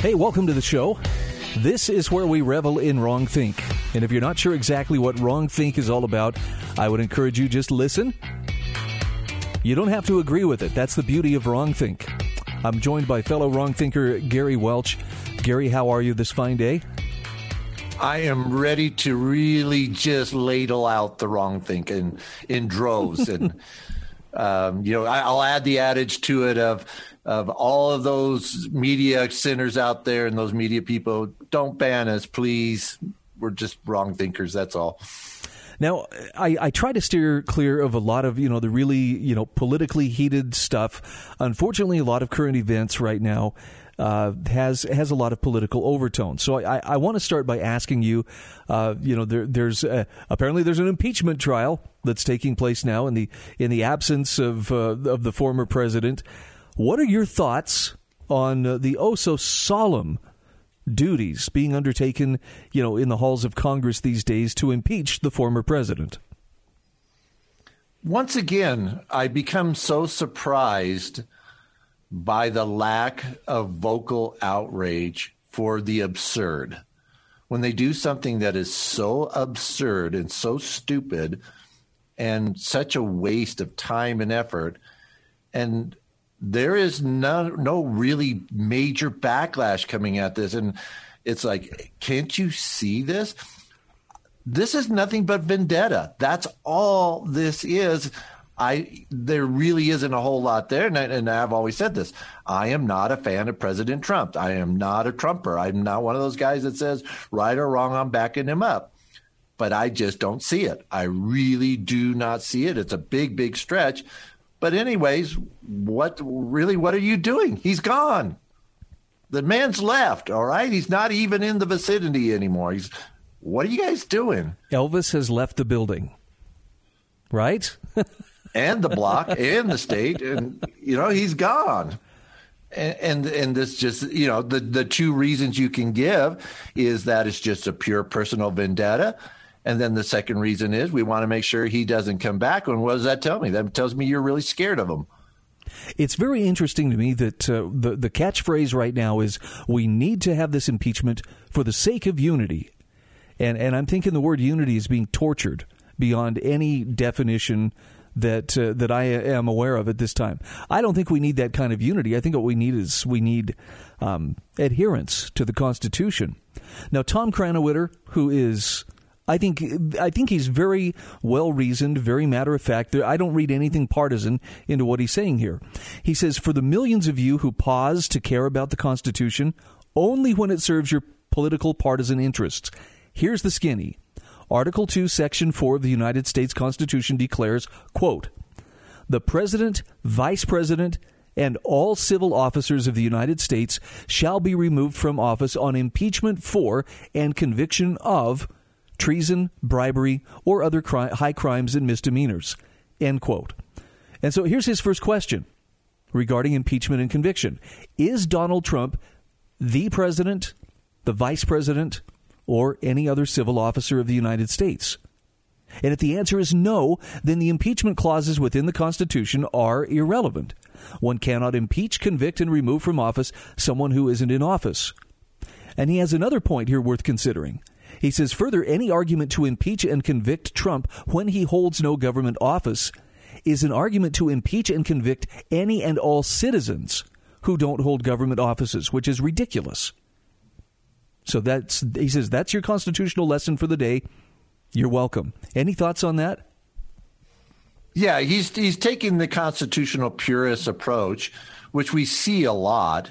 Hey, welcome to the show. This is where we revel in wrong think. And if you're not sure exactly what wrong think is all about, I would encourage you just listen. You don't have to agree with it. That's the beauty of wrong think. I'm joined by fellow wrong thinker Gary Welch. Gary, how are you this fine day? I am ready to really just ladle out the wrong thinking in droves, and um, you know I'll add the adage to it of of all of those media centers out there and those media people, don't ban us, please. We're just wrong thinkers. That's all. Now, I, I, try to steer clear of a lot of, you know, the really, you know, politically heated stuff. Unfortunately, a lot of current events right now uh, has has a lot of political overtones. So I, I want to start by asking you, uh, you know, there, there's uh, apparently there's an impeachment trial that's taking place now in the in the absence of uh, of the former president. What are your thoughts on uh, the oh so solemn duties being undertaken, you know, in the halls of Congress these days to impeach the former president? Once again, I become so surprised by the lack of vocal outrage for the absurd. When they do something that is so absurd and so stupid and such a waste of time and effort, and there is no no really major backlash coming at this. And it's like can't you see this? This is nothing but vendetta. That's all this is. I there really isn't a whole lot there. And, I, and i've always said this. I am not a fan of president trump. I am not a trumper. I'm not one of those guys that says right or wrong i'm backing him up. But i just don't see it. I really do not see it. It's a big big stretch but anyways, what really what are you doing? He's gone. The man's left, all right? He's not even in the vicinity anymore. He's what are you guys doing? Elvis has left the building. Right? and the block and the state and you know, he's gone. And, and and this just you know the the two reasons you can give is that it's just a pure personal vendetta and then the second reason is we want to make sure he doesn't come back. And what does that tell me? That tells me you're really scared of him. It's very interesting to me that uh, the the catchphrase right now is we need to have this impeachment for the sake of unity, and and I'm thinking the word unity is being tortured beyond any definition that uh, that I am aware of at this time. I don't think we need that kind of unity. I think what we need is we need um, adherence to the Constitution. Now, Tom Krannawitter, who is I think I think he's very well reasoned, very matter of fact. I don't read anything partisan into what he's saying here. He says, "For the millions of you who pause to care about the Constitution only when it serves your political partisan interests, here's the skinny." Article 2, Section 4 of the United States Constitution declares, quote, "The President, Vice President, and all civil officers of the United States shall be removed from office on impeachment for and conviction of treason, bribery, or other cri- high crimes and misdemeanors. End quote. And so here's his first question regarding impeachment and conviction Is Donald Trump the president, the vice president, or any other civil officer of the United States? And if the answer is no, then the impeachment clauses within the Constitution are irrelevant. One cannot impeach, convict, and remove from office someone who isn't in office. And he has another point here worth considering. He says further, any argument to impeach and convict Trump when he holds no government office is an argument to impeach and convict any and all citizens who don't hold government offices, which is ridiculous. So that's he says that's your constitutional lesson for the day. You're welcome. Any thoughts on that? Yeah, he's he's taking the constitutional purist approach, which we see a lot.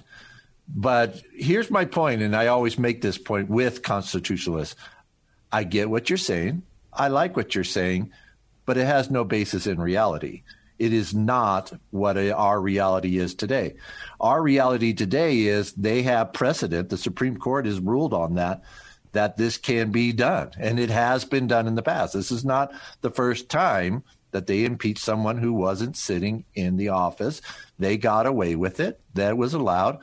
But here's my point, and I always make this point with constitutionalists. I get what you're saying. I like what you're saying, but it has no basis in reality. It is not what our reality is today. Our reality today is they have precedent. The Supreme Court has ruled on that that this can be done, and it has been done in the past. This is not the first time that they impeached someone who wasn't sitting in the office. They got away with it. That was allowed.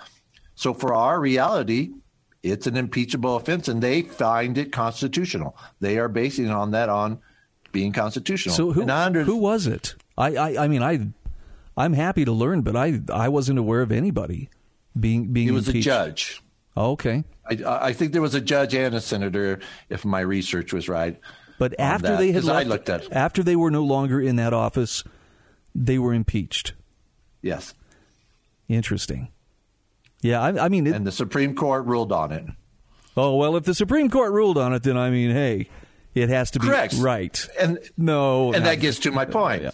So for our reality, it's an impeachable offense, and they find it constitutional. They are basing on that on being constitutional. So who, under- who was it? I, I, I mean, I, I'm happy to learn, but I, I wasn't aware of anybody being being. Impeached. It was impeached. a judge. Oh, okay. I, I think there was a judge and a senator, if my research was right. But after that, they had left, I looked at after they were no longer in that office, they were impeached. Yes. Interesting. Yeah, I, I mean, it, and the Supreme Court ruled on it. Oh well, if the Supreme Court ruled on it, then I mean, hey, it has to be Correct. right. And no, and not, that gets to my point. Yeah.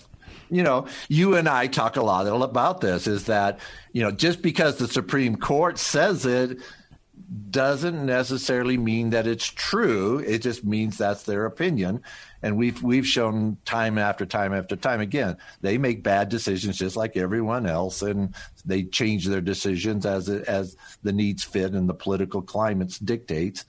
You know, you and I talk a lot about this. Is that you know just because the Supreme Court says it doesn't necessarily mean that it's true. It just means that's their opinion. And we've we've shown time after time after time again they make bad decisions just like everyone else, and they change their decisions as as the needs fit and the political climates dictates.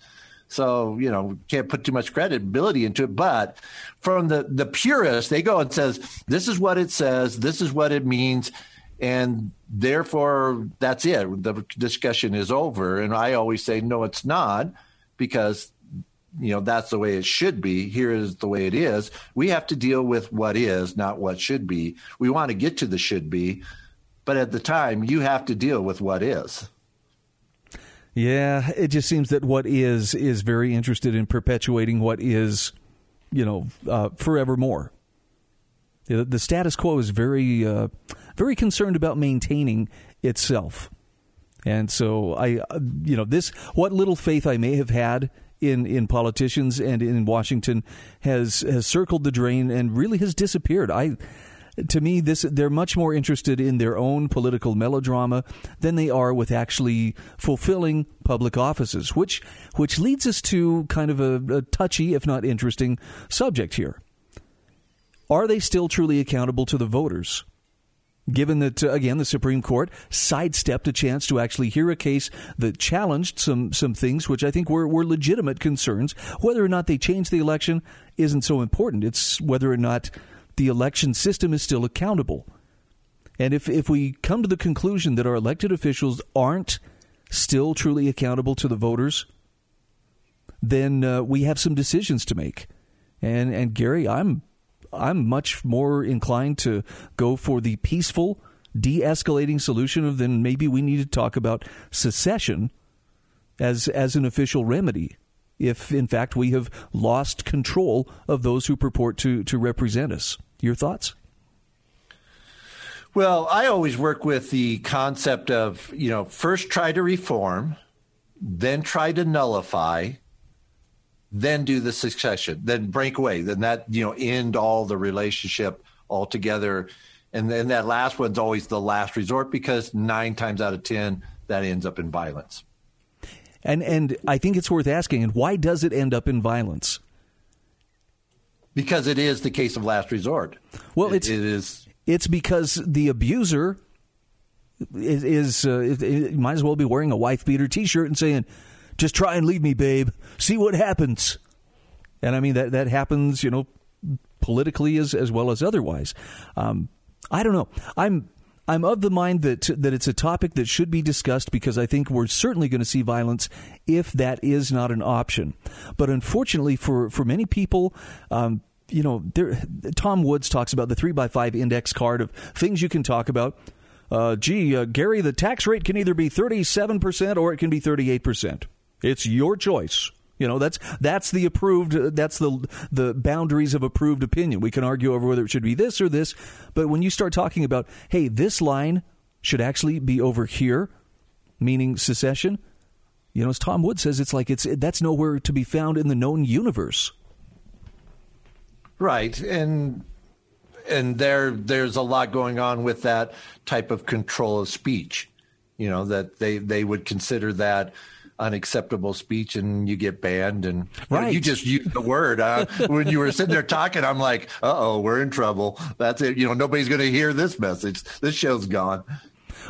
So you know can't put too much credibility into it. But from the the purists, they go and says this is what it says, this is what it means, and therefore that's it. The discussion is over. And I always say no, it's not, because you know that's the way it should be. Here is the way it is. We have to deal with what is not what should be. We want to get to the should be but at the time you have to deal with what is. Yeah it just seems that what is is very interested in perpetuating what is you know uh, forevermore. The, the status quo is very uh, very concerned about maintaining itself. And so i uh, you know this what little faith i may have had in, in politicians and in Washington has has circled the drain and really has disappeared. I to me this they're much more interested in their own political melodrama than they are with actually fulfilling public offices, which which leads us to kind of a, a touchy, if not interesting, subject here. Are they still truly accountable to the voters? Given that, uh, again, the Supreme Court sidestepped a chance to actually hear a case that challenged some, some things which I think were, were legitimate concerns. Whether or not they changed the election isn't so important. It's whether or not the election system is still accountable. And if, if we come to the conclusion that our elected officials aren't still truly accountable to the voters, then uh, we have some decisions to make. And, and Gary, I'm I'm much more inclined to go for the peaceful, de escalating solution of then maybe we need to talk about secession as, as an official remedy if, in fact, we have lost control of those who purport to, to represent us. Your thoughts? Well, I always work with the concept of, you know, first try to reform, then try to nullify, then do the succession, then break away, then that you know end all the relationship altogether, and then that last one's always the last resort because nine times out of ten that ends up in violence. And and I think it's worth asking, and why does it end up in violence? Because it is the case of last resort. Well, it's it, it is. It's because the abuser is, is uh, it, it might as well be wearing a wife beater T-shirt and saying just try and leave me, babe. See what happens. And I mean that that happens, you know, politically as as well as otherwise. Um, I don't know. I'm I'm of the mind that that it's a topic that should be discussed because I think we're certainly going to see violence if that is not an option. But unfortunately, for for many people. Um, you know, there, Tom Woods talks about the three by five index card of things you can talk about. Uh, gee, uh, Gary, the tax rate can either be 37% or it can be 38%. It's your choice. You know, that's that's the approved that's the the boundaries of approved opinion. We can argue over whether it should be this or this, but when you start talking about, hey, this line should actually be over here, meaning secession, you know, as Tom Wood says, it's like it's that's nowhere to be found in the known universe. Right. And and there there's a lot going on with that type of control of speech. You know, that they they would consider that unacceptable speech and you get banned and right. you, know, you just use the word uh, when you were sitting there talking i'm like uh-oh we're in trouble. That's it. You know nobody's going to hear this message. This show's gone.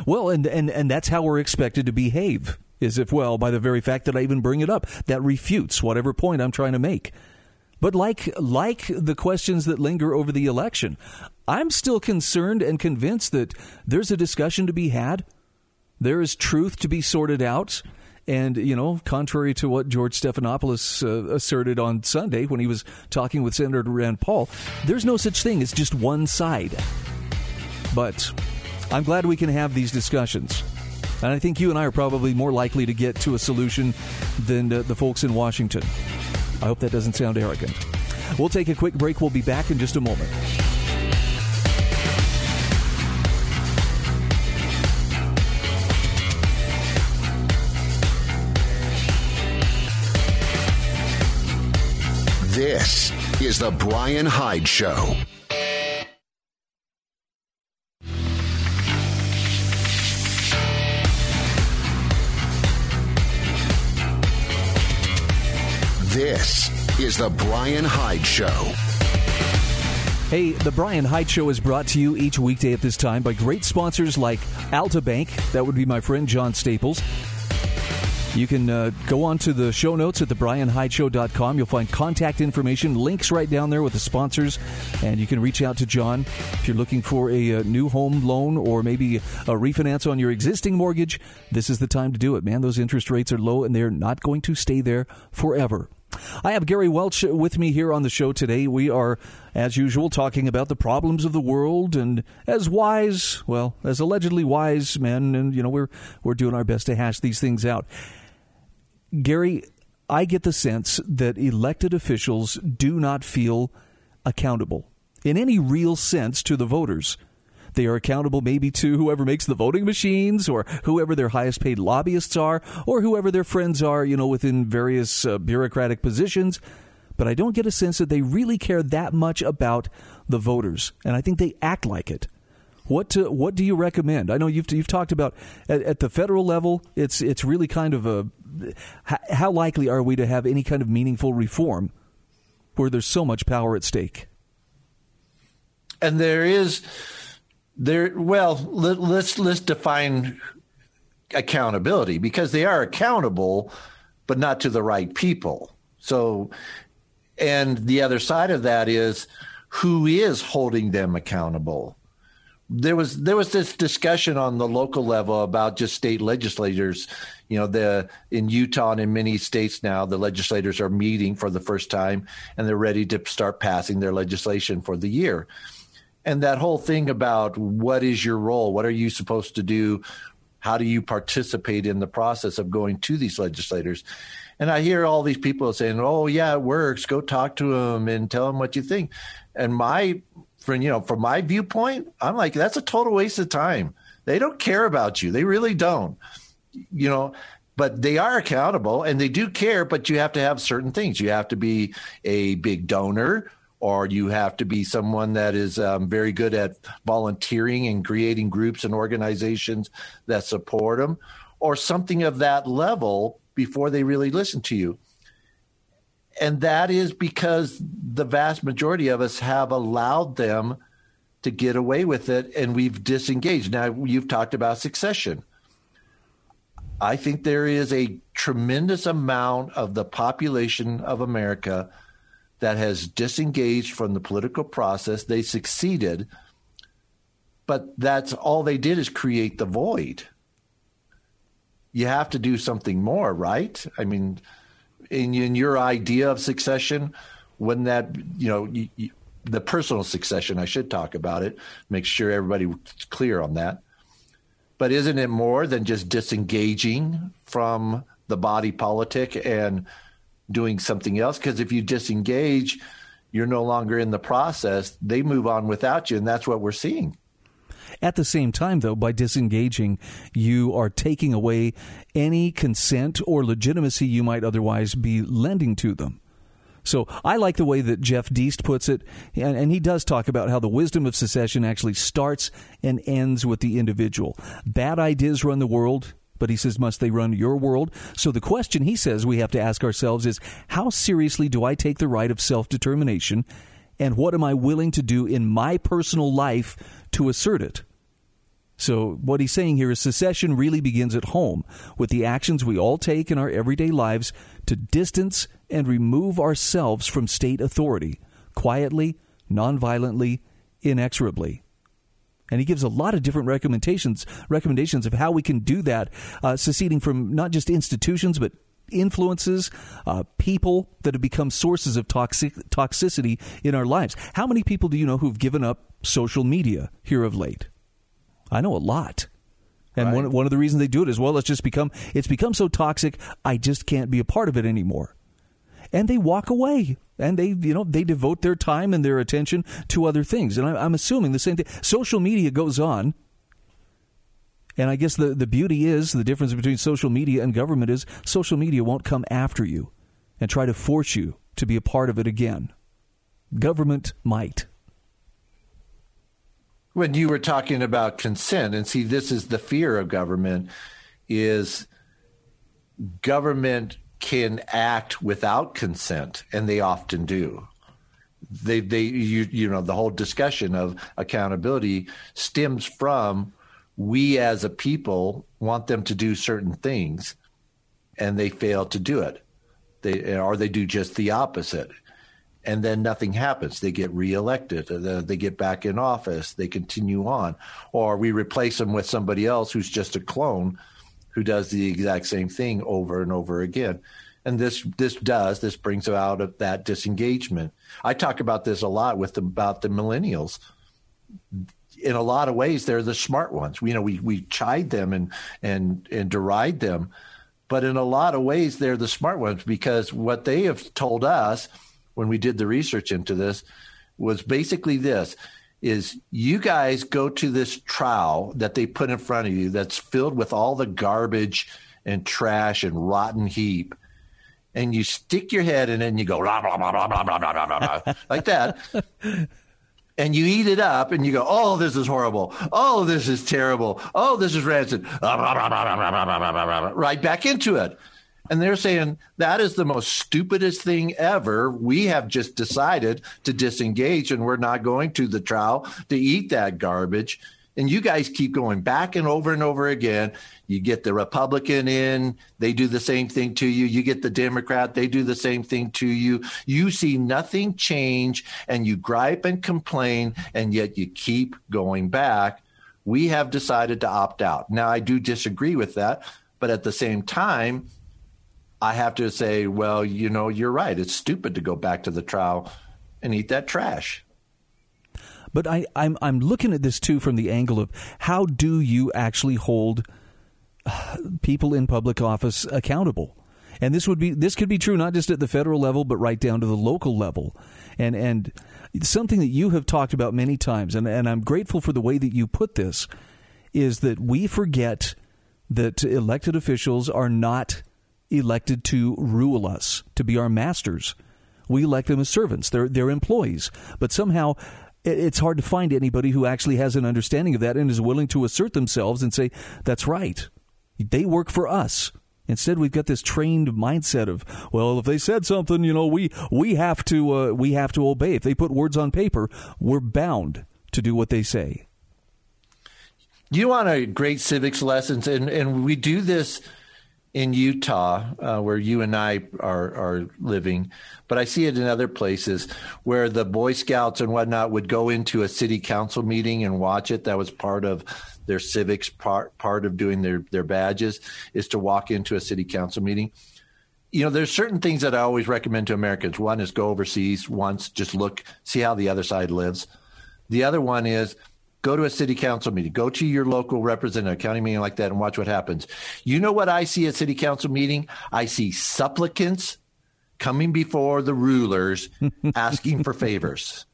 Well and and and that's how we're expected to behave is if well by the very fact that i even bring it up that refutes whatever point i'm trying to make. But like like the questions that linger over the election i'm still concerned and convinced that there's a discussion to be had. There is truth to be sorted out and, you know, contrary to what George Stephanopoulos uh, asserted on Sunday when he was talking with Senator Rand Paul, there's no such thing as just one side. But I'm glad we can have these discussions. And I think you and I are probably more likely to get to a solution than uh, the folks in Washington. I hope that doesn't sound arrogant. We'll take a quick break. We'll be back in just a moment. This is The Brian Hyde Show. This is The Brian Hyde Show. Hey, the Brian Hyde Show is brought to you each weekday at this time by great sponsors like Alta Bank. That would be my friend John Staples. You can uh, go on to the show notes at thebrianhydeshow.com. You'll find contact information, links right down there with the sponsors, and you can reach out to John if you're looking for a, a uh, new home loan or maybe a refinance on your existing mortgage. This is the time to do it, man. Those interest rates are low and they're not going to stay there forever. I have Gary Welch with me here on the show today. We are, as usual, talking about the problems of the world, and as wise, well, as allegedly wise men, and you know, we're we're doing our best to hash these things out. Gary, I get the sense that elected officials do not feel accountable in any real sense to the voters. They are accountable maybe to whoever makes the voting machines or whoever their highest paid lobbyists are or whoever their friends are, you know, within various uh, bureaucratic positions. But I don't get a sense that they really care that much about the voters. And I think they act like it. What to, what do you recommend? I know you've you've talked about at, at the federal level. It's it's really kind of a how likely are we to have any kind of meaningful reform where there's so much power at stake? And there is there. Well, let, let's let's define accountability because they are accountable, but not to the right people. So, and the other side of that is who is holding them accountable there was there was this discussion on the local level about just state legislators. You know the in utah and in many states now the legislators are meeting for the first time and they're ready to start passing their legislation for the year. And that whole thing about what is your role? What are you supposed to do? How do you participate in the process of going to these legislators? And i hear all these people saying oh yeah it works. Go talk to them and tell them what you think. And my from you know from my viewpoint i'm like that's a total waste of time. They don't care about you. They really don't you know but they are accountable and they do care but you have to have certain things. You have to be a big donor or you have to be someone that is um, very good at volunteering and creating groups and organizations that support them or something of that level before they really listen to you and that is because the vast majority of us have allowed them to get away with it and we've disengaged. Now, you've talked about succession. I think there is a tremendous amount of the population of America that has disengaged from the political process. They succeeded, but that's all they did is create the void. You have to do something more, right? I mean, in, in your idea of succession, when that you know you, you, the personal succession, I should talk about it. Make sure everybody's clear on that. But isn't it more than just disengaging from the body politic and doing something else? Because if you disengage, you're no longer in the process. They move on without you, and that's what we're seeing. At the same time, though, by disengaging, you are taking away any consent or legitimacy you might otherwise be lending to them. So I like the way that Jeff Deist puts it, and, and, he does talk about how the wisdom of secession actually starts and ends with the individual. Bad ideas run the world, But he says, must they run your world? So the question he says we have to ask ourselves is how seriously do I take the right of self determination? And what am I willing to do in my personal life to assert it? So, what he's saying here is secession really begins at home with the actions we all take in our everyday lives to distance and remove ourselves from state authority quietly, nonviolently, inexorably. And he gives a lot of different recommendations recommendations of how we can do that, uh, seceding from not just institutions but influences, uh, people that have become sources of toxic toxicity in our lives. How many people do you know who've given up social media here of late? I know a lot. And right. one, one of the reasons they do it is well, it's just become it's become so toxic. I just can't be a part of it anymore and they walk away and they you know they devote their time and their attention to other things and I, am assuming the same thing social media goes on and i guess the, the beauty is the difference between social media and government is social media won't come after you and try to force you to be a part of it again government might when you were talking about consent and see this is the fear of government is government can act without consent, and they often do. They, they, you, you know, the whole discussion of accountability stems from we as a people want them to do certain things, and they fail to do it. They or they do just the opposite, and then nothing happens. They get reelected, uh, they get back in office, they continue on, or we replace them with somebody else who's just a clone who does the exact same thing over and over again. And this this does this brings out of that disengagement. I talk about this a lot with the, about the millennials. In a lot of ways, they're the smart ones. You know, we we chide them and and and deride them, but in a lot of ways, they're the smart ones because what they have told us when we did the research into this was basically this is you guys go to this trial that they put in front of you that's filled with all the garbage and trash and rotten heap and you stick your head in it and you go blah, blah, blah, blah, blah, blah, blah, blah, like that and you eat it up and you go oh this is horrible oh this is terrible oh this is rancid right back into it and they're saying that is the most stupidest thing ever. We have just decided to disengage and we're not going to the trial to eat that garbage. And you guys keep going back and over and over again. You get the Republican in, they do the same thing to you. You get the Democrat, they do the same thing to you. You see nothing change and you gripe and complain, and yet you keep going back. We have decided to opt out. Now, I do disagree with that, but at the same time, I have to say, well, you know, you're right. It's stupid to go back to the trial and eat that trash. But I, I'm I'm looking at this too from the angle of how do you actually hold uh, people in public office accountable? And this would be this could be true not just at the federal level, but right down to the local level. And and something that you have talked about many times, and, and I'm grateful for the way that you put this, is that we forget that elected officials are not elected to rule us, to be our masters. We elect them as servants. They're, they're employees. But somehow it's hard to find anybody who actually has an understanding of that and is willing to assert themselves and say, that's right. They work for us. Instead, we've got this trained mindset of, well, if they said something, you know, we we have to uh, we have to obey. If they put words on paper, we're bound to do what they say. You want a great civics lessons, and and we do this in Utah, uh, where you and I are, are living, but I see it in other places where the Boy Scouts and whatnot would go into a city council meeting and watch it. That was part of their civics part part of doing their their badges is to walk into a city council meeting. You know, there's certain things that I always recommend to Americans. One is go overseas once, just look, see how the other side lives. The other one is Go to a city council meeting. Go to your local representative, county meeting like that, and watch what happens. You know what I see at city council meeting? I see supplicants coming before the rulers asking for favors.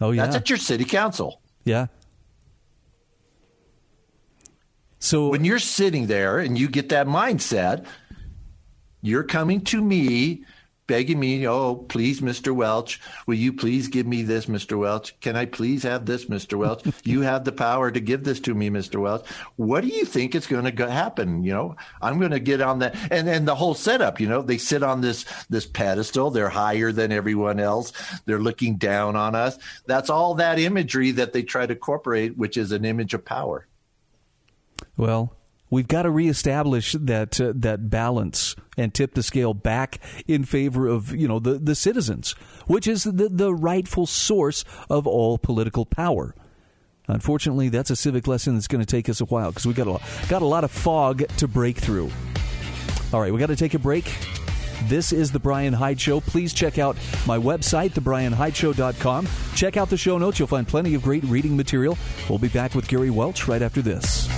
Oh yeah, that's at your city council. Yeah. So when you're sitting there and you get that mindset, you're coming to me begging me, oh, please, Mr. Welch, will you please give me this, Mr. Welch? Can I please have this, Mr. Welch? you have the power to give this to me, Mr. Welch. What do you think is going to happen? You know, I'm going to get on that. And then the whole setup, you know, they sit on this, this pedestal. They're higher than everyone else. They're looking down on us. That's all that imagery that they try to incorporate, which is an image of power. Well, we've got to reestablish that uh, that balance and tip the scale back in favor of you know the the citizens, which is the the rightful source of all political power. Unfortunately, that's a civic lesson that's going to take us a while because we got a got a lot of fog to break through. All right, we got to take a break. This is The Brian Hyde Show. Please check out my website, thebrianhydeshow.com. Check out the show notes. You'll find plenty of great reading material. We'll be back with Gary Welch right after this.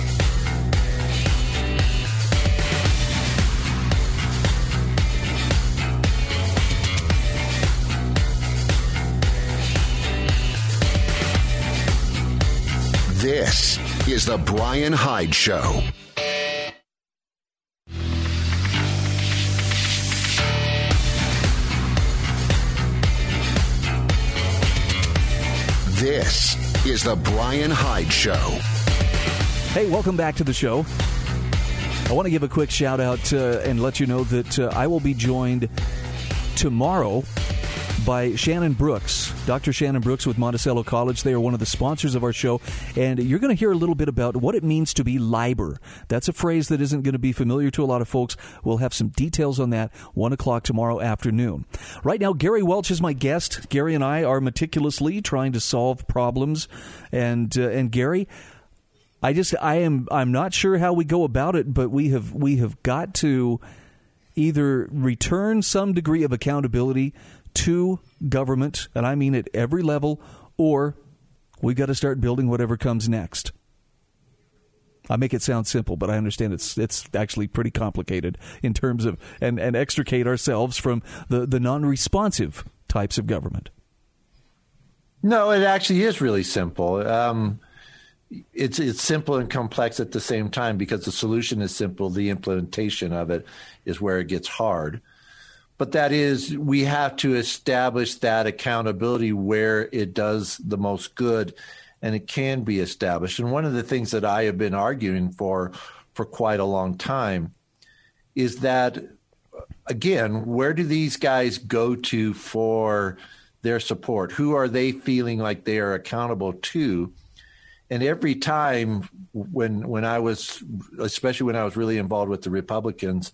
This is The Brian Hyde Show. This is The Brian Hyde Show. Hey, welcome back to the show. I want to give a quick shout out uh, and let you know that uh, I will be joined tomorrow by Shannon Brooks, Dr. Shannon Brooks with Monticello College. They are one of the sponsors of our show, and you're going to hear a little bit about what it means to be liber. That's a phrase that isn't going to be familiar to a lot of folks. We'll have some details on that 1 o'clock tomorrow afternoon. Right now, Gary Welch is my guest. Gary and I are meticulously trying to solve problems, and uh, and Gary. I just I am I'm not sure how we go about it, but we have we have got to either return some degree of accountability to government, and I mean at every level, or we've got to start building whatever comes next. I make it sound simple, but I understand it's it's actually pretty complicated in terms of and, and extricate ourselves from the, the non responsive types of government. No, it actually is really simple. Um, it's it's simple and complex at the same time because the solution is simple. The implementation of it is where it gets hard but that is we have to establish that accountability where it does the most good and it can be established. And one of the things that i have been arguing for for quite a long time is that again where do these guys go to for their support? Who are they feeling like they are accountable to? And every time when when i was especially when i was really involved with the republicans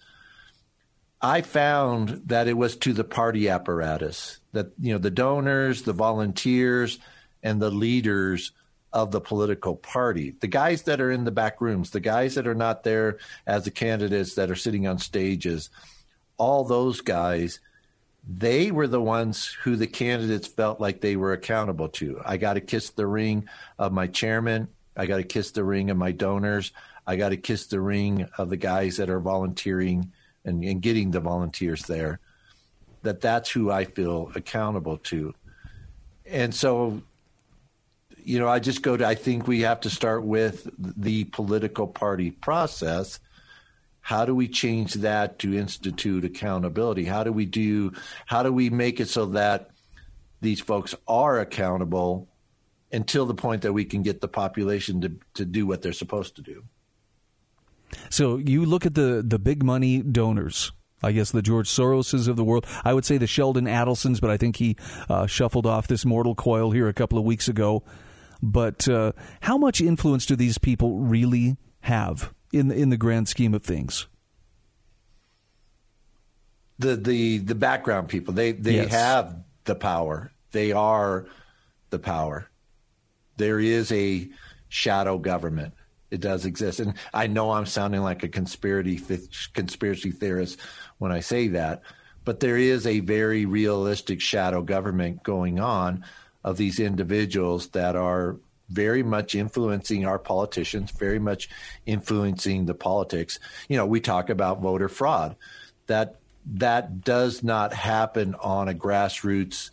I found that it was to the party apparatus that you know the donors, the volunteers, and the leaders of the political party, the guys that are in the back rooms, the guys that are not there as the candidates that are sitting on stages, all those guys, they were the ones who the candidates felt like they were accountable to. I got to kiss the ring of my chairman. I got to kiss the ring of my donors. I got to kiss the ring of the guys that are volunteering and, and getting the volunteers there, that that's who I feel accountable to. And so, you know, I just go to, I think we have to start with the political party process. How do we change that to institute accountability? How do we do, how do we make it so that these folks are accountable until the point that we can get the population to, to do what they're supposed to do? So you look at the the big money donors. I guess the George Soroses of the world. I would say the Sheldon Adelsons, but I think he uh, shuffled off this mortal coil here a couple of weeks ago. But uh, how much influence do these people really have in in the grand scheme of things? The the the background people they they yes. have the power. They are the power. There is a shadow government it does exist. And I know I'm sounding like a conspiracy conspiracy theorist when I say that, but there is a very realistic shadow government going on of these individuals that are very much influencing our politicians, very much influencing the politics. You know, we talk about voter fraud. That that does not happen on a grassroots,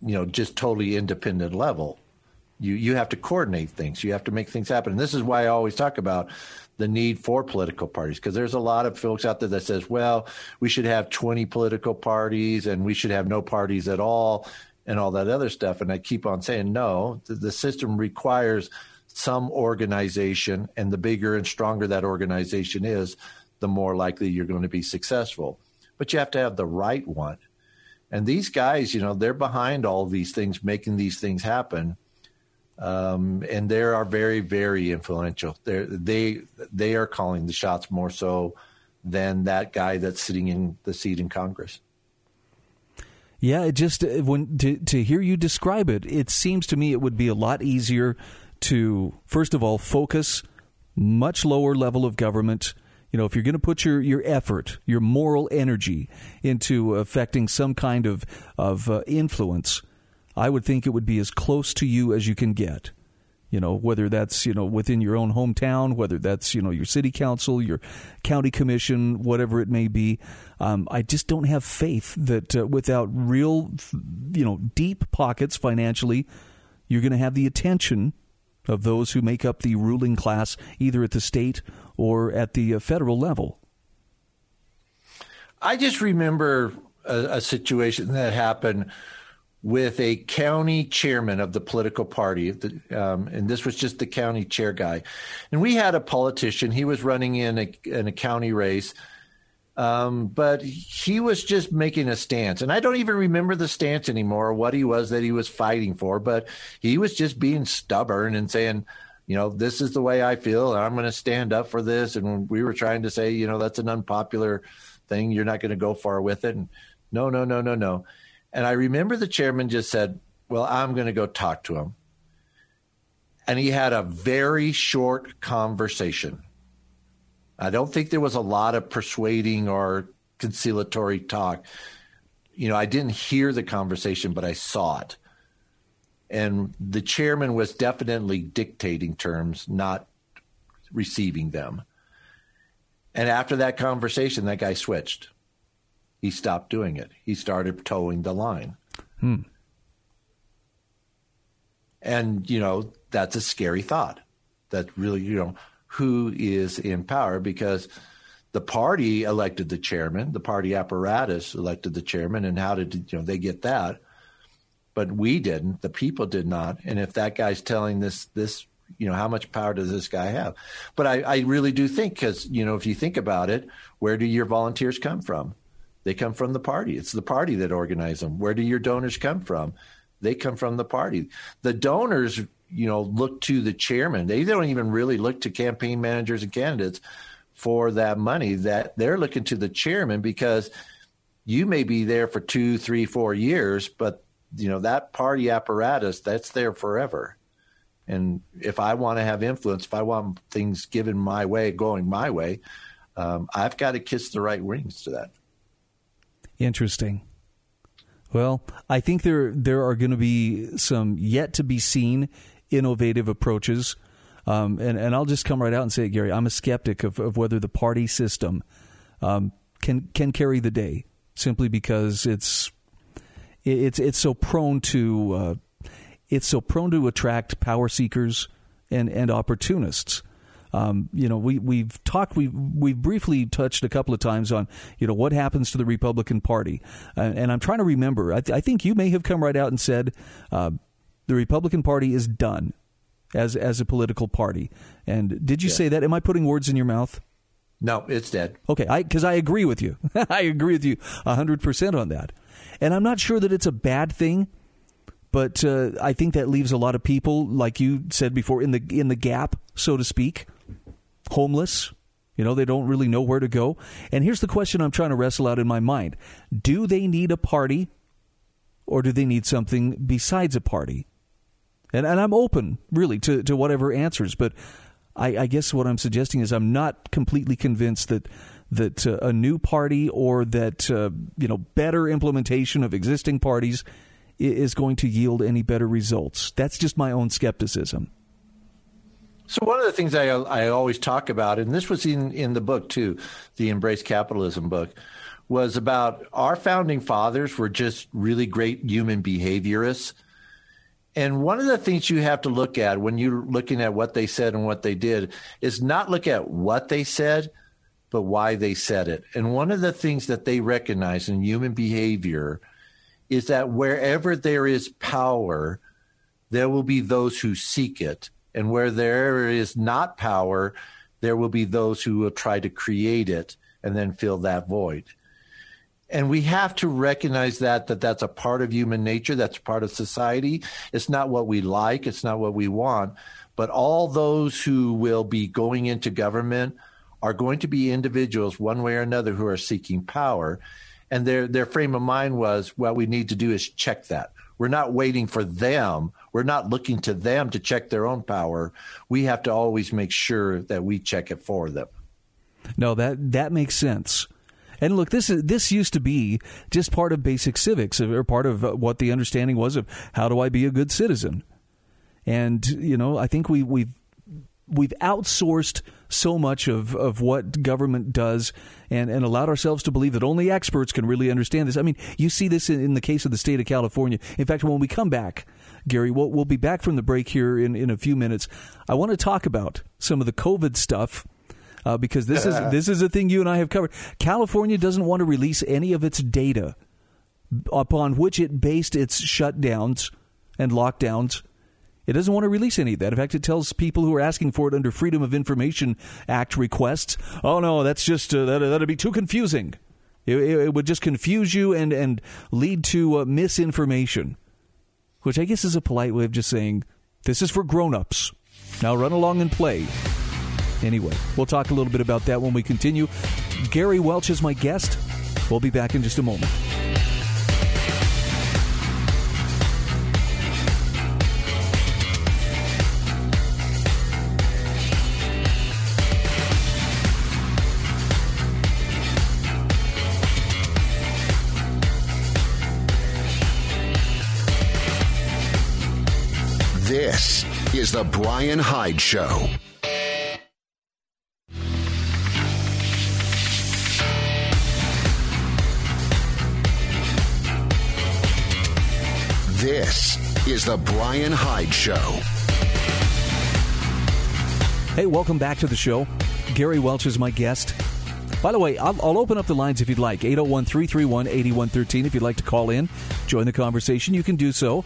you know, just totally independent level you you have to coordinate things. You have to make things happen. And this is why I always talk about the need for political parties because there's a lot of folks out there that says, well, we should have 20 political parties and we should have no parties at all and all that other stuff. And I keep on saying, no, the, the system requires some organization, and the bigger and stronger that organization is, the more likely you're going to be successful. But you have to have the right one. And these guys, you know, they're behind all these things, making these things happen. Um, and they are very, very influential. They're, they they are calling the shots more so than that guy that's sitting in the seat in Congress. Yeah, it just uh, when to to hear you describe it, it seems to me it would be a lot easier to first of all focus much lower level of government. You know, if you're going to put your, your effort, your moral energy into affecting some kind of of uh, influence, I would think it would be as close to you as you can get. You know, whether that's you know within your own hometown, whether that's you know your city council, your county commission, whatever it may be. Um, I just don't have faith that uh, without real, you know, deep pockets financially, you're going to have the attention of those who make up the ruling class, either at the state or at the uh, federal level. I just remember a, a situation that happened with a county chairman of the political party, um, and this was just the county chair guy. And we had a politician; he was running in a in a county race, um, but he was just making a stance. And I don't even remember the stance anymore, or what he was that he was fighting for. But he was just being stubborn and saying, you know, this is the way I feel, and I'm going to stand up for this. And we were trying to say, you know, that's an unpopular thing. You're not going to go far with it. And no, no, no, no, no. And I remember the chairman just said, Well, I'm going to go talk to him. And he had a very short conversation. I don't think there was a lot of persuading or conciliatory talk. You know, I didn't hear the conversation, but I saw it. And the chairman was definitely dictating terms, not receiving them. And after that conversation, that guy switched he stopped doing it. He started toeing the line. Hmm. And, you know, that's a scary thought. That really, you know, who is in power because the party elected the chairman, the party apparatus elected the chairman, and how did you know they get that? But we didn't. The people did not. And if that guy's telling this this you know how much power does this guy have but i, I really do think because you know if you think about it where do your volunteers come from they come from the party. It's the party that organizes them. Where do your donors come from? They come from the party. The donors, you know, look to the chairman. They don't even really look to campaign managers and candidates for that money. That they're looking to the chairman because you may be there for two, three, four years, but you know that party apparatus that's there forever. And if I want to have influence, if I want things given my way, going my way, um, I've got to kiss the right rings to that. Interesting. Well, I think there there are going to be some yet to be seen innovative approaches, um, and and I'll just come right out and say, it, Gary, I'm a skeptic of, of whether the party system um, can can carry the day, simply because it's it's it's so prone to uh, it's so prone to attract power seekers and and opportunists. Um, you know, we we've talked we we've briefly touched a couple of times on you know what happens to the Republican Party, uh, and I'm trying to remember. I, th- I, think you may have come right out and said uh, the Republican Party is done as as a political party. And did you yeah. say that? Am I putting words in your mouth? No, it's dead. Okay, because I, I agree with you. I agree with you hundred percent on that, and I'm not sure that it's a bad thing but uh, I think that leaves a lot of people, like you said before, in the in the gap, so to speak homeless. You know, they don't really know where to go. And here's the question I'm trying to wrestle out in my mind Do they need a party or do they need something besides a party? And, and I'm open, really, to, to whatever answers. But I, I guess what I'm suggesting is I'm not completely convinced that that uh, a new party or that uh, you know better implementation of existing parties is going to yield any better results. That's just my own skepticism. So one of the things I I always talk about, and this was in in the book too, the Embrace Capitalism book, was about our founding fathers were just really great human behaviorists, And one of the things you have to look at when you're looking at what they said and what they did is not look at what they said, but why they said it. And one of the things that they recognize in human behavior is that wherever there is power, there will be those who seek it. And where there is not power, there will be those who will try to create it and then fill that void. And we have to recognize that that that's a part of human nature. That's part of society. It's not what we like. It's not what we want. But all those who will be going into government are going to be individuals one way or another who are seeking power. And their their frame of mind was what we need to do is check that. We're not waiting for them we're not looking to them to check their own power. We have to always make sure that we check it for them. No that that makes sense. And look, this is this used to be just part of basic civics, or part of uh, what the understanding was of how do I be a good citizen. And you know, I think we we've we've outsourced so much of, of what government does and, and allowed ourselves to believe that only experts can really understand this. I mean, you see this in, in the case of the state of California. In fact, when we come back, Gary, we'll, we'll be back from the break here in, in a few minutes. I want to talk about some of the COVID stuff uh, because this is this is a thing you and I have covered. California doesn't want to release any of its data upon which it based its shutdowns and lockdowns. It doesn't want to release any of that. In fact, it tells people who are asking for it under Freedom of Information Act requests, "Oh no, that's just uh, that that'd be too confusing. It, it, would just confuse you and and lead to uh, misinformation." Which I guess is a polite way of just saying this is for grown-ups. Now run along and play. Anyway, we'll talk a little bit about that when we continue. Gary Welch is my guest. We'll be back in just a moment. This is the Brian Hyde Show. This is the Brian Hyde Show. Hey, welcome back to the show. Gary Welch is my guest. By the way, I'll, I'll, open up the lines if you'd like. 801 331 8113. If you'd like to call in, join the conversation, you can do so.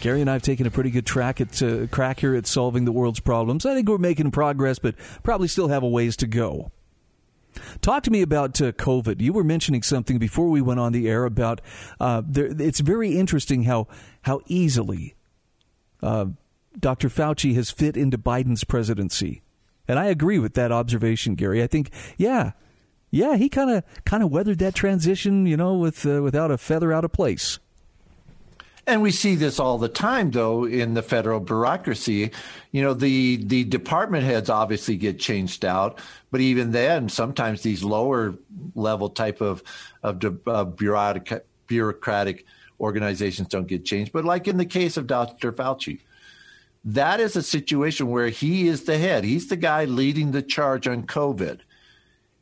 Gary and I have taken a pretty good track at uh, crack here at solving the world's problems. I think we're making progress, but probably still have a ways to go. Talk to me about uh, COVID. You were mentioning something before we went on the air about uh, there, it's very interesting how how easily uh, Dr. Fauci has fit into Biden's presidency, and I agree with that observation, Gary. I think, yeah, yeah, he kind of kind of weathered that transition, you know, with uh, without a feather out of place. And we see this all the time, though, in the federal bureaucracy. You know, the the department heads obviously get changed out, but even then, sometimes these lower level type of of bureaucratic bureaucratic organizations don't get changed. But like in the case of Dr. Fauci, that is a situation where he is the head. He's the guy leading the charge on COVID.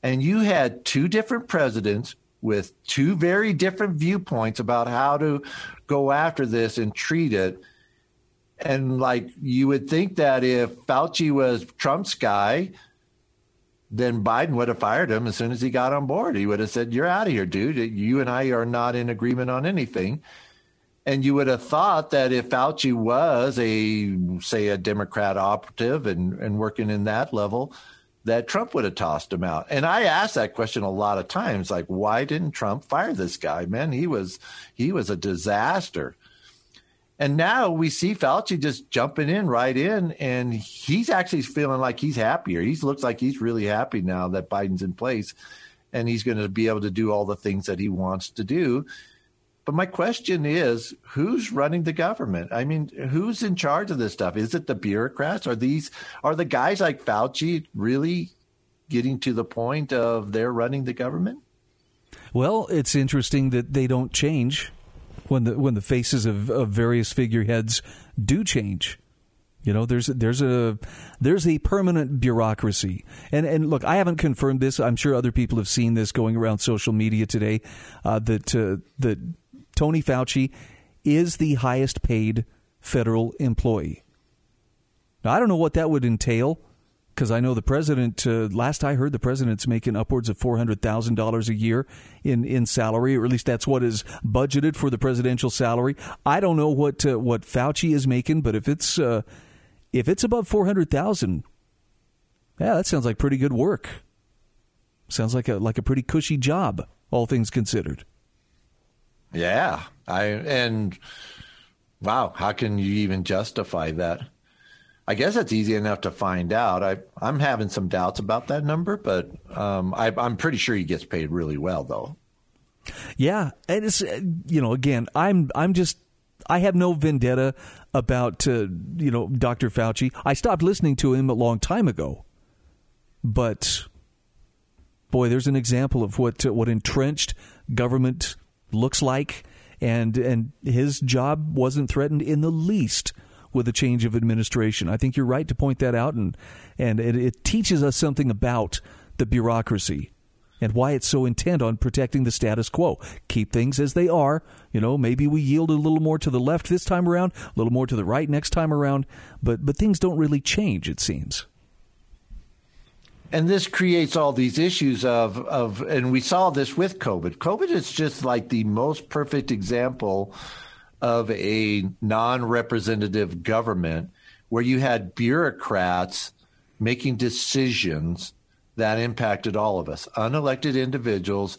And you had two different presidents with two very different viewpoints about how to go after this and treat it. And like you would think that if Fauci was Trump's guy, then Biden would have fired him as soon as he got on board. He would have said, You're out of here, dude. You and I are not in agreement on anything. And you would have thought that if Fauci was a, say, a Democrat operative and, and working in that level, that Trump would have tossed him out. And I asked that question a lot of times, like, why didn't Trump fire this guy? Man, he was he was a disaster. And now we see Fauci just jumping in right in, and he's actually feeling like he's happier. He looks like he's really happy now that Biden's in place, and he's going to be able to do all the things that he wants to do. But my question is, who's running the government? I mean, who's in charge of this stuff? Is it the bureaucrats? Are these are the guys like Fauci really getting to the point of they're running the government? Well, it's interesting that they don't change when the when the faces of, of various figureheads do change. You know, there's there's a there's a permanent bureaucracy, and and look, I haven't confirmed this. I'm sure other people have seen this going around social media today. Uh, that uh, that Tony Fauci is the highest paid federal employee. Now, I don't know what that would entail because I know the president. Uh, last I heard, the president's making upwards of four hundred thousand dollars a year in in salary, or at least that's what is budgeted for the presidential salary. I don't know what uh, what Fauci is making, but if it's uh, if it's above four hundred thousand, yeah, that sounds like pretty good work. Sounds like a like a pretty cushy job, all things considered. Yeah, I and wow, how can you even justify that? I guess it's easy enough to find out. I, I'm having some doubts about that number, but um, I, I'm pretty sure he gets paid really well, though. Yeah, and it's you know again, I'm I'm just I have no vendetta about uh, you know Dr. Fauci. I stopped listening to him a long time ago, but boy, there's an example of what uh, what entrenched government looks like, and and his job wasn't threatened in the least with a change of administration. I think you're right to point that out, and and it, it teaches us something about the bureaucracy and why it's so intent on protecting the status quo. Keep things as they are. You know, maybe we yield a little more to the left this time around, a little more to the right next time around, but but things don't really change. It seems and this creates all these issues of of and we saw this with covid. Covid is just like the most perfect example of a non-representative government where you had bureaucrats making decisions that impacted all of us. Unelected individuals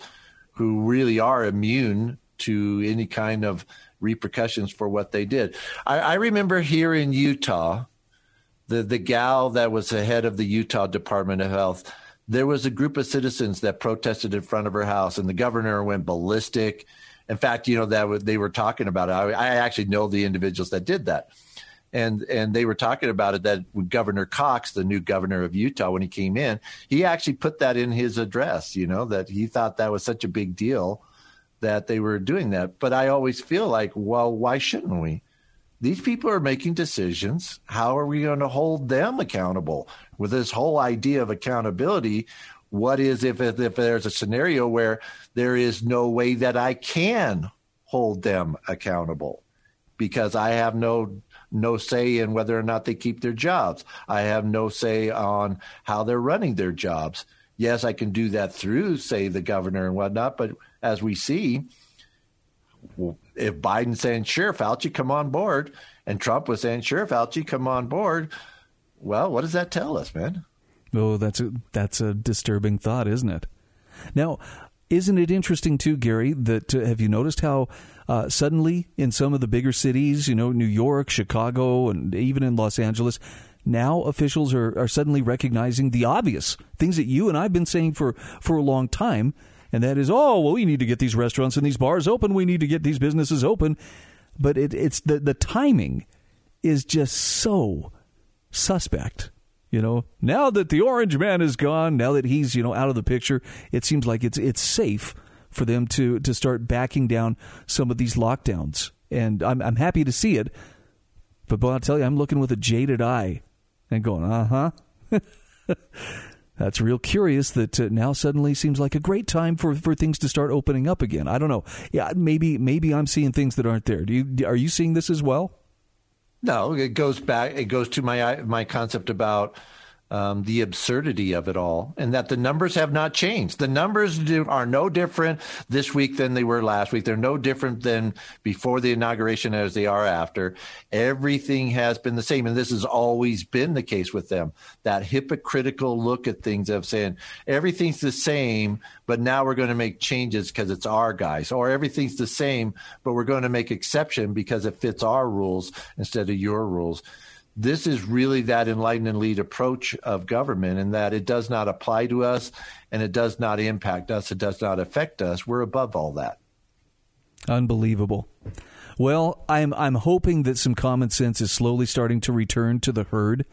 who really are immune to any kind of repercussions for what they did. I, I remember here in utah the the gal that was the head of the Utah Department of Health, there was a group of citizens that protested in front of her house, and the governor went ballistic. In fact, you know that they were talking about it. I, I actually know the individuals that did that, and and they were talking about it. That Governor Cox, the new governor of Utah, when he came in, he actually put that in his address. You know that he thought that was such a big deal that they were doing that. But I always feel like, well, why shouldn't we? These people are making decisions. How are we going to hold them accountable with this whole idea of accountability? What is if, if, there's a scenario where there is no way that I can hold them accountable because I have no no say in whether or not they keep their jobs. I have no say on how they're running their jobs. Yes, I can do that through, say, the governor and whatnot, but as we see, if Biden saying, sure, Fauci, come on board, and Trump was saying, sure, Fauci, come on board, well, what does that tell us, man? Oh, that's a, that's a disturbing thought, isn't it? Now, isn't it interesting too, Gary? That uh, have you noticed how uh, suddenly in some of the bigger cities, you know, New York, Chicago, and even in Los Angeles, now officials are, are suddenly recognizing the obvious things that you and I've been saying for for a long time and that is, oh, well, we need to get these restaurants and these bars open. We need to get these businesses open. But it, it's the, the timing is just so suspect. You know, now that the orange man is gone, now that he's, you know, out of the picture, it seems like it's it's safe for them to to start backing down some of these lockdowns. And I'm I'm happy to see it. But boy, I'll tell you, I'm looking with a jaded eye and going, uh huh. That's real curious that uh, now suddenly seems like a great time for, for things to start opening up again. I don't know. Yeah, maybe maybe I'm seeing things that aren't there. Do you are you seeing this as well? No, it goes back. It goes to my my concept about um, the absurdity of it all, and that the numbers have not changed. The numbers do, are no different this week than they were last week. They're no different than before the inauguration as they are after. Everything has been the same, and this has always been the case with them. That hypocritical look at things of saying everything's the same, but now we're going to make changes because it's our guys, or everything's the same, but we're going to make exception because it fits our rules instead of your rules this is really that enlighten and lead approach of government and that it does not apply to us and it does not impact us. It does not affect us. We're above all that. Unbelievable. Well i'm i'm hoping that some common sense is slowly starting to return to the herd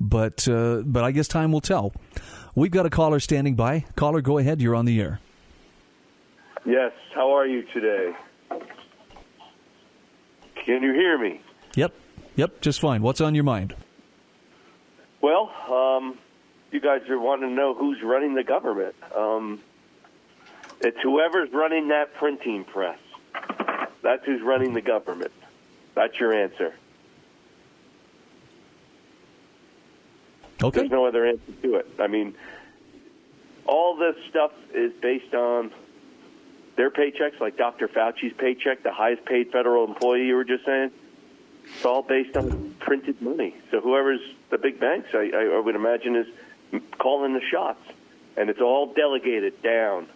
but uh, but i guess time will tell. We've got a caller standing by. Caller go ahead. You're on the air. Yes. How are you today? Can you hear me? Yep Yep, just fine. What's on your mind? Well, um, you guys are wanting to know who's running the government. Um, it's whoever's running that printing press. That's who's running the government. That's your answer. Okay. There's no other answer to it. I mean, all this stuff is based on their paychecks, like Dr. Fauci's paycheck, the highest paid federal employee you were just saying. It's all based on printed money. So whoever's the big banks, I, I would imagine, is calling the shots, and it's all delegated down.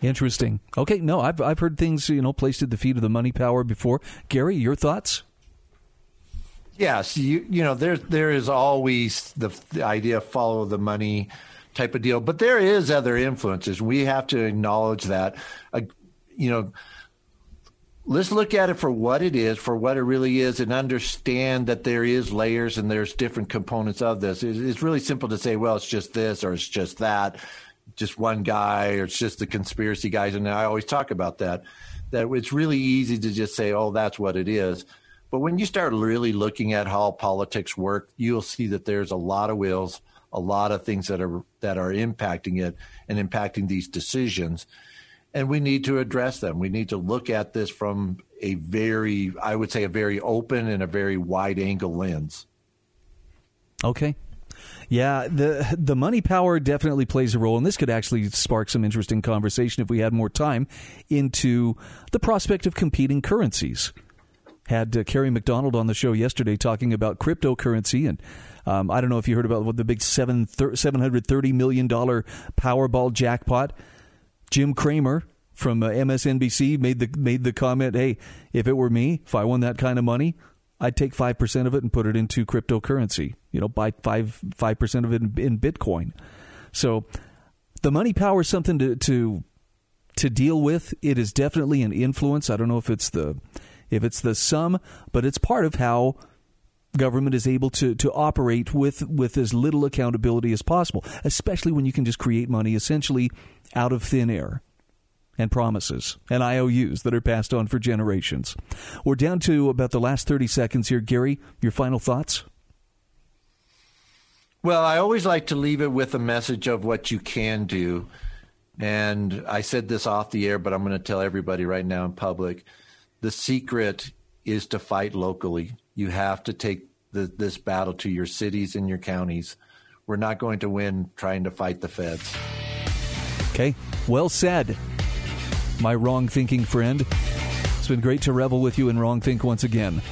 Interesting. Okay, no, I've I've heard things you know placed at the feet of the money power before. Gary, your thoughts? Yes, you you know there there is always the, the idea of follow the money type of deal, but there is other influences. We have to acknowledge that. Uh, you know, let's look at it for what it is, for what it really is, and understand that there is layers and there's different components of this. It's really simple to say, well, it's just this or it's just that, just one guy or it's just the conspiracy guys. And I always talk about that. That it's really easy to just say, oh, that's what it is. But when you start really looking at how politics work, you'll see that there's a lot of wills, a lot of things that are that are impacting it and impacting these decisions. And we need to address them. We need to look at this from a very, I would say, a very open and a very wide angle lens. Okay. Yeah, the the money power definitely plays a role, and this could actually spark some interesting conversation if we had more time into the prospect of competing currencies had uh, Kerry McDonald on the show yesterday talking about cryptocurrency. And um, I don't know if you heard about what the big seven $730 million Powerball jackpot. Jim Cramer from uh, MSNBC made the made the comment, "Hey, if it were me, if I won that kind of money, I'd take five percent of it and put it into cryptocurrency. You know, buy five five percent of it in, in, Bitcoin." So, the money power is something to to to deal with. It is definitely an influence. I don't know if it's the if it's the sum, but it's part of how government is able to to operate with with as little accountability as possible, especially when you can just create money essentially out of thin air and promises and IOUs that are passed on for generations. We're down to about the last 30 seconds here. Gary, your final thoughts? Well, I always like to leave it with a message of what you can do. And I said this off the air, but I'm going to tell everybody right now in public the secret is to fight locally. You have to take the, this battle to your cities and your counties. We're not going to win trying to fight the feds. Okay, well said, my wrong thinking friend. It's been great to revel with you in Wrong Think once again.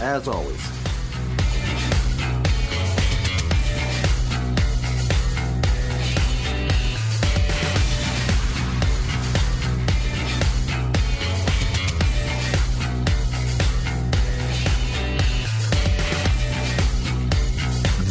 As always.